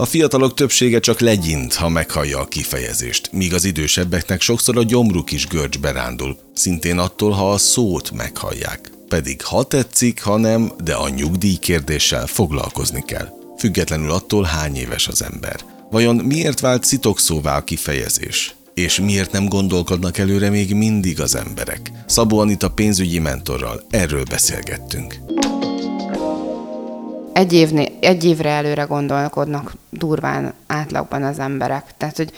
A fiatalok többsége csak legyint, ha meghallja a kifejezést, míg az idősebbeknek sokszor a gyomruk is görcsbe rándul, szintén attól, ha a szót meghallják. Pedig ha tetszik, ha nem, de a nyugdíj kérdéssel foglalkozni kell. Függetlenül attól, hány éves az ember. Vajon miért vált szitokszóvá a kifejezés? És miért nem gondolkodnak előre még mindig az emberek? Szabó Anita pénzügyi mentorral erről beszélgettünk egy, évné, egy évre előre gondolkodnak durván átlagban az emberek. Tehát, hogy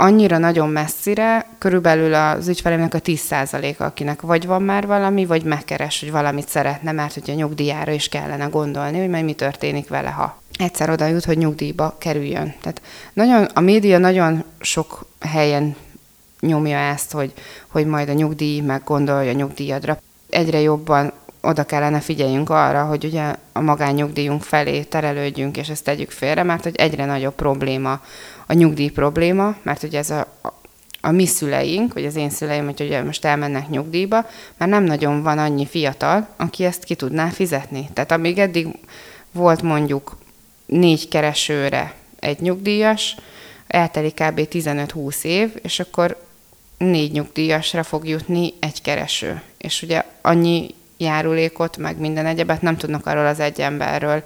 annyira nagyon messzire, körülbelül az ügyfeleimnek a 10%-a, akinek vagy van már valami, vagy megkeres, hogy valamit szeretne, mert hogy a nyugdíjára is kellene gondolni, hogy majd mi történik vele, ha egyszer oda jut, hogy nyugdíjba kerüljön. Tehát nagyon, a média nagyon sok helyen nyomja ezt, hogy, hogy majd a nyugdíj meg gondolja a nyugdíjadra. Egyre jobban oda kellene figyeljünk arra, hogy ugye a magánnyugdíjunk felé terelődjünk, és ezt tegyük félre, mert hogy egyre nagyobb probléma a nyugdíj probléma, mert ugye ez a, a mi szüleink, vagy az én szüleim, hogy ugye most elmennek nyugdíjba, már nem nagyon van annyi fiatal, aki ezt ki tudná fizetni. Tehát amíg eddig volt mondjuk négy keresőre egy nyugdíjas, eltelik kb. 15-20 év, és akkor négy nyugdíjasra fog jutni egy kereső. És ugye annyi járulékot, meg minden egyebet nem tudnak arról az egy emberről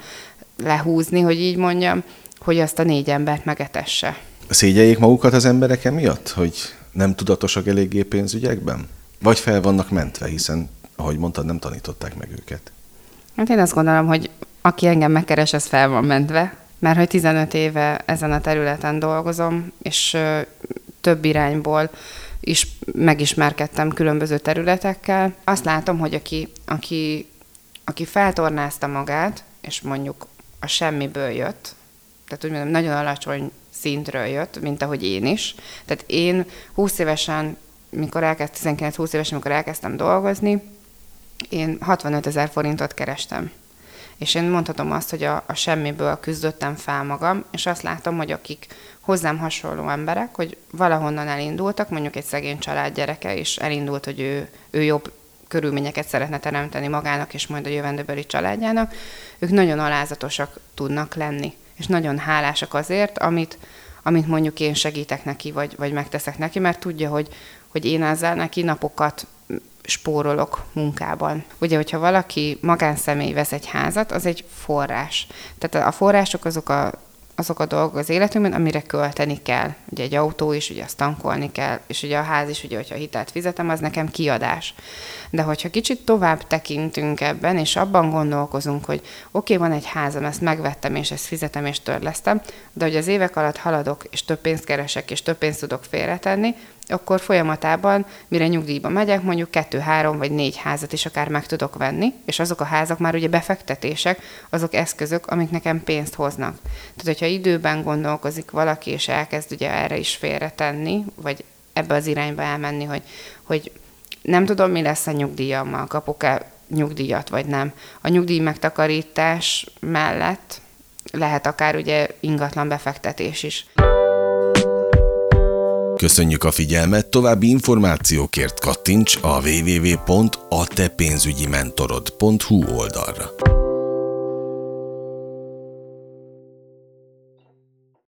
lehúzni, hogy így mondjam, hogy azt a négy embert megetesse. Szégyeljék magukat az emberek emiatt, hogy nem tudatosak eléggé pénzügyekben? Vagy fel vannak mentve, hiszen, ahogy mondtad, nem tanították meg őket? Hát én azt gondolom, hogy aki engem megkeres, az fel van mentve, mert hogy 15 éve ezen a területen dolgozom, és több irányból is megismerkedtem különböző területekkel. Azt látom, hogy aki, aki, aki feltornázta magát, és mondjuk a semmiből jött, tehát úgy mondom, nagyon alacsony szintről jött, mint ahogy én is. Tehát én 20 évesen, mikor elkezdtem, 19-20 évesen, amikor elkezdtem dolgozni, én 65 ezer forintot kerestem. És én mondhatom azt, hogy a, a semmiből küzdöttem fel magam, és azt látom, hogy akik hozzám hasonló emberek, hogy valahonnan elindultak, mondjuk egy szegény család gyereke, és elindult, hogy ő, ő jobb körülményeket szeretne teremteni magának és majd a jövendőbeli családjának, ők nagyon alázatosak tudnak lenni, és nagyon hálásak azért, amit, amit mondjuk én segítek neki, vagy, vagy megteszek neki, mert tudja, hogy, hogy én ezzel neki napokat spórolok munkában. Ugye, hogyha valaki magánszemély vesz egy házat, az egy forrás. Tehát a források azok a azok a dolgok az életünkben, amire költeni kell. Ugye egy autó is, ugye azt tankolni kell, és ugye a ház is, ugye, hogyha hitelt fizetem, az nekem kiadás. De hogyha kicsit tovább tekintünk ebben, és abban gondolkozunk, hogy oké, okay, van egy házam, ezt megvettem, és ezt fizetem, és törlesztem, de hogy az évek alatt haladok, és több pénzt keresek, és több pénzt tudok félretenni, akkor folyamatában, mire nyugdíjba megyek, mondjuk kettő, három vagy négy házat is akár meg tudok venni, és azok a házak már ugye befektetések, azok eszközök, amik nekem pénzt hoznak. Tehát, hogyha időben gondolkozik valaki, és elkezd ugye erre is félretenni, vagy ebbe az irányba elmenni, hogy, hogy nem tudom, mi lesz a nyugdíjammal, kapok-e nyugdíjat, vagy nem. A nyugdíj megtakarítás mellett lehet akár ugye ingatlan befektetés is. Köszönjük a figyelmet, további információkért kattints a www.atepénzügyimentorod.hu oldalra.